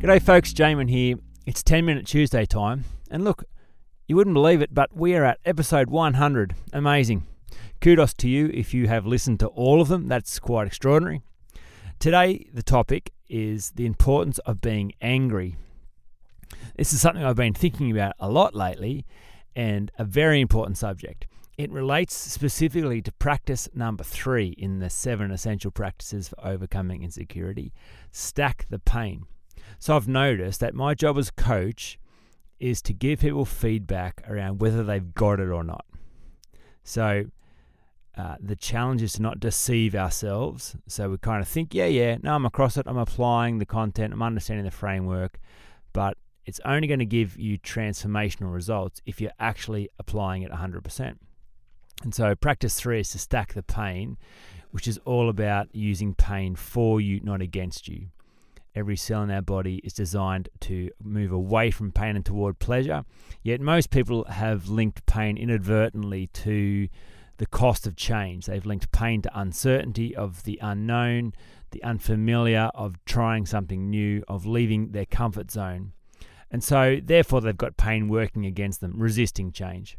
G'day, folks. Jamin here. It's 10 minute Tuesday time. And look, you wouldn't believe it, but we are at episode 100. Amazing. Kudos to you if you have listened to all of them. That's quite extraordinary. Today, the topic is the importance of being angry. This is something I've been thinking about a lot lately and a very important subject. It relates specifically to practice number three in the seven essential practices for overcoming insecurity stack the pain. So I've noticed that my job as coach is to give people feedback around whether they've got it or not. So uh, the challenge is to not deceive ourselves. So we kind of think, yeah, yeah, no, I'm across it. I'm applying the content. I'm understanding the framework. But it's only going to give you transformational results if you're actually applying it 100%. And so practice three is to stack the pain, which is all about using pain for you, not against you. Every cell in our body is designed to move away from pain and toward pleasure. Yet most people have linked pain inadvertently to the cost of change. They've linked pain to uncertainty of the unknown, the unfamiliar, of trying something new, of leaving their comfort zone. And so, therefore, they've got pain working against them, resisting change.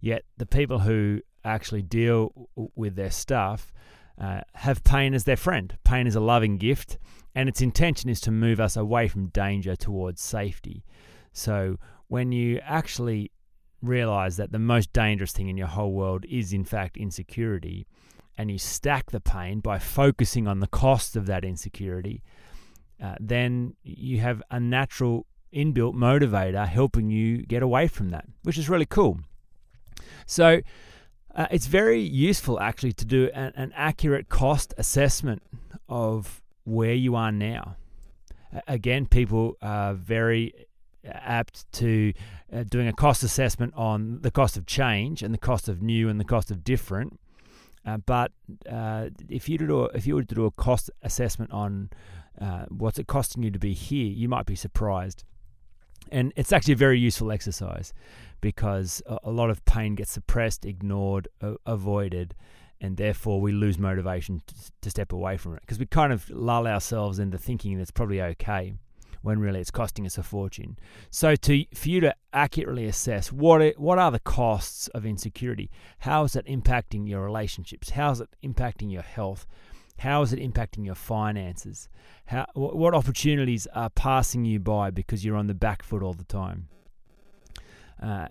Yet, the people who actually deal with their stuff uh, have pain as their friend. Pain is a loving gift, and its intention is to move us away from danger towards safety. So when you actually realize that the most dangerous thing in your whole world is, in fact, insecurity, and you stack the pain by focusing on the cost of that insecurity, uh, then you have a natural inbuilt motivator helping you get away from that, which is really cool. So, uh, it's very useful actually to do an, an accurate cost assessment of where you are now. Again, people are very apt to uh, doing a cost assessment on the cost of change and the cost of new and the cost of different. Uh, but uh, if you do if you were to do a cost assessment on uh, what's it costing you to be here, you might be surprised. And it's actually a very useful exercise because a, lot of pain gets suppressed, ignored, avoided, and therefore we lose motivation to, to step away from it. Because we kind of lull ourselves into thinking that's probably okay when really it's costing us a fortune. So to for you to accurately assess what it, what are the costs of insecurity, how is it impacting your relationships, how is it impacting your health, how is it impacting your finances, how what opportunities are passing you by because you're on the back foot all the time. Uh,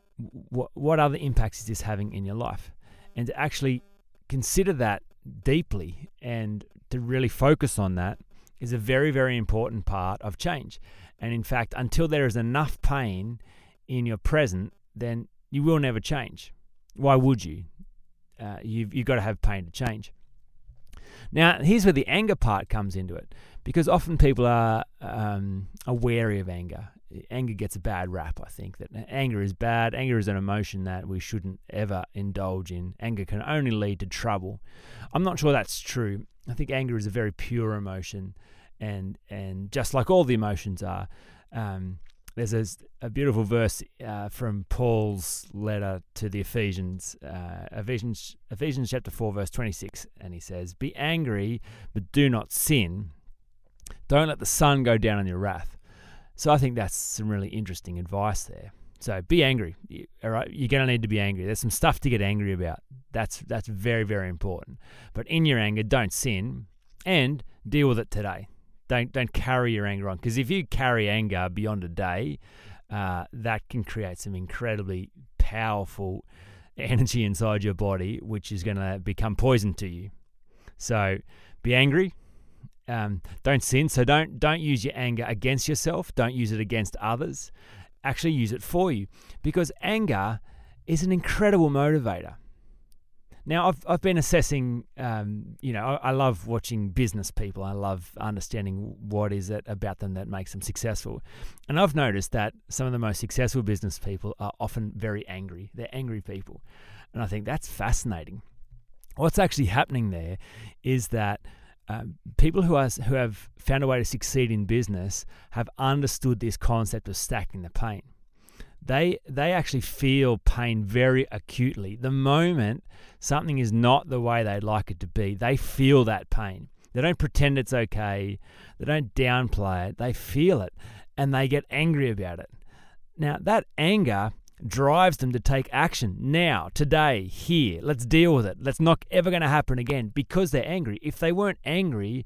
what what other impacts is this having in your life, and to actually consider that deeply and to really focus on that is a very, very important part of change. And in fact, until there is enough pain in your present, then you will never change. Why would you? Uh, you've, you've got to have pain to change. Now, here's where the anger part comes into it, because often people are, um, are wary of anger anger gets a bad rap. I think that anger is bad. Anger is an emotion that we shouldn't ever indulge in. Anger can only lead to trouble. I'm not sure that's true. I think anger is a very pure emotion, and and just like all the emotions are. Um, there's a, a, beautiful verse uh, from Paul's letter to the Ephesians, uh, Ephesians, Ephesians chapter 4, verse 26, and he says, Be angry, but do not sin. Don't let the sun go down on your wrath. So I think that's some really interesting advice there. So be angry. all right, you're going to need to be angry. There's some stuff to get angry about. That's that's very very important. But in your anger, don't sin and deal with it today. Don't don't carry your anger on because if you carry anger beyond a day, uh, that can create some incredibly powerful energy inside your body, which is going to become poison to you. So be angry, um, don't sin. So don't don't use your anger against yourself. Don't use it against others. Actually, use it for you because anger is an incredible motivator. Now, I've, I've been assessing, um, you know, I, I, love watching business people. I love understanding what is it about them that makes them successful. And I've noticed that some of the most successful business people are often very angry. They're angry people. And I think that's fascinating. What's actually happening there is that um, people who, are, who have found a way to succeed in business have understood this concept of stacking the pain they they actually feel pain very acutely. The moment something is not the way they'd like it to be, they feel that pain. They don't pretend it's okay. They don't downplay it. They feel it and they get angry about it. Now, that anger drives them to take action now, today, here. Let's deal with it. That's not ever going to happen again because they're angry. If they weren't angry,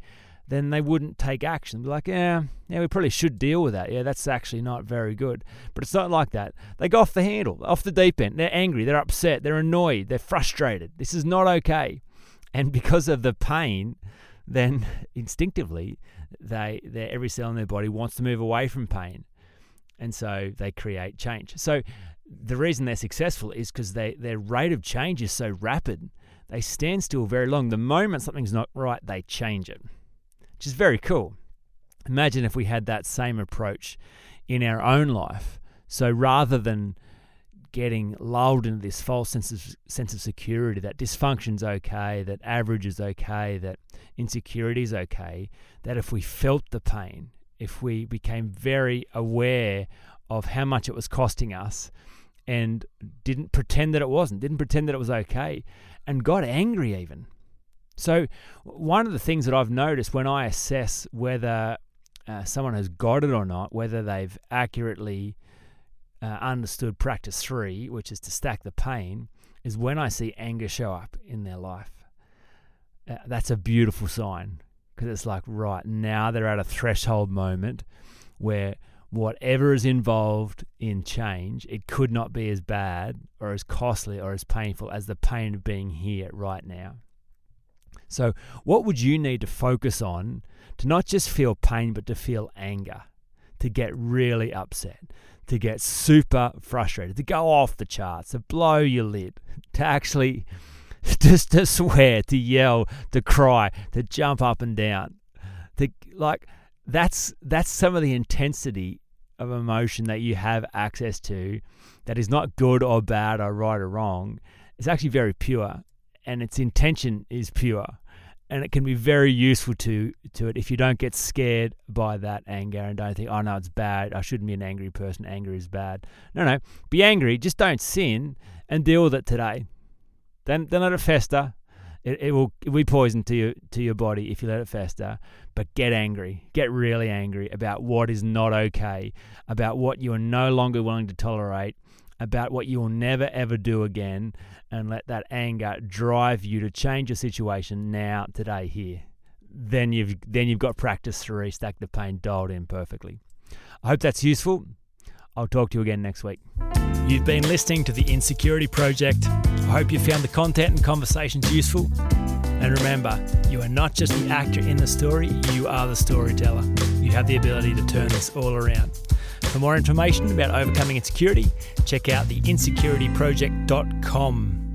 then they wouldn't take action. Be like, yeah, yeah, we probably should deal with that. Yeah, that's actually not very good. But it's not like that. They go off the handle, off the deep end. They're angry, they're upset, they're annoyed, they're frustrated. This is not okay. And because of the pain, then instinctively, they every cell in their body wants to move away from pain, and so they create change. So the reason they're successful is because they their rate of change is so rapid. They stand still very long. The moment something's not right, they change it which is very cool. Imagine if we had that same approach in our own life. So rather than getting lulled into this false sense of sense of security that dysfunction's okay, that average is okay, that insecurity is okay, that if we felt the pain, if we became very aware of how much it was costing us and didn't pretend that it wasn't, didn't pretend that it was okay, and got angry even so, one of the things that I've noticed when I assess whether uh, someone has got it or not, whether they've accurately uh, understood practice three, which is to stack the pain, is when I see anger show up in their life. Uh, that's a beautiful sign because it's like, right, now they're at a threshold moment where whatever is involved in change, it could not be as bad or as costly or as painful as the pain of being here right now. So, what would you need to focus on to not just feel pain, but to feel anger, to get really upset, to get super frustrated, to go off the charts, to blow your lid, to actually just to swear, to yell, to cry, to jump up and down, to like that's that's some of the intensity of emotion that you have access to that is not good or bad or right or wrong. It's actually very pure and its intention is pure and it can be very useful to to it if you don't get scared by that anger and don't think, oh no, it's bad. I shouldn't be an angry person. Anger is bad. No, no, be angry. Just don't sin and deal with it today. Then, then let it fester. It, it will it will be poison to you to your body if you let it fester. But get angry. Get really angry about what is not okay. About what you are no longer willing to tolerate about what you will never ever do again and let that anger drive you to change your situation now, today, here. Then you've then you've got practice to restack the pain dialed in perfectly. I hope that's useful. I'll talk to you again next week. You've been listening to the Insecurity Project. I hope you found the content and conversations useful. And remember, you are not just the actor in the story, you are the storyteller. You have the ability to turn this all around. For more information about overcoming insecurity, check out the insecurityproject.com.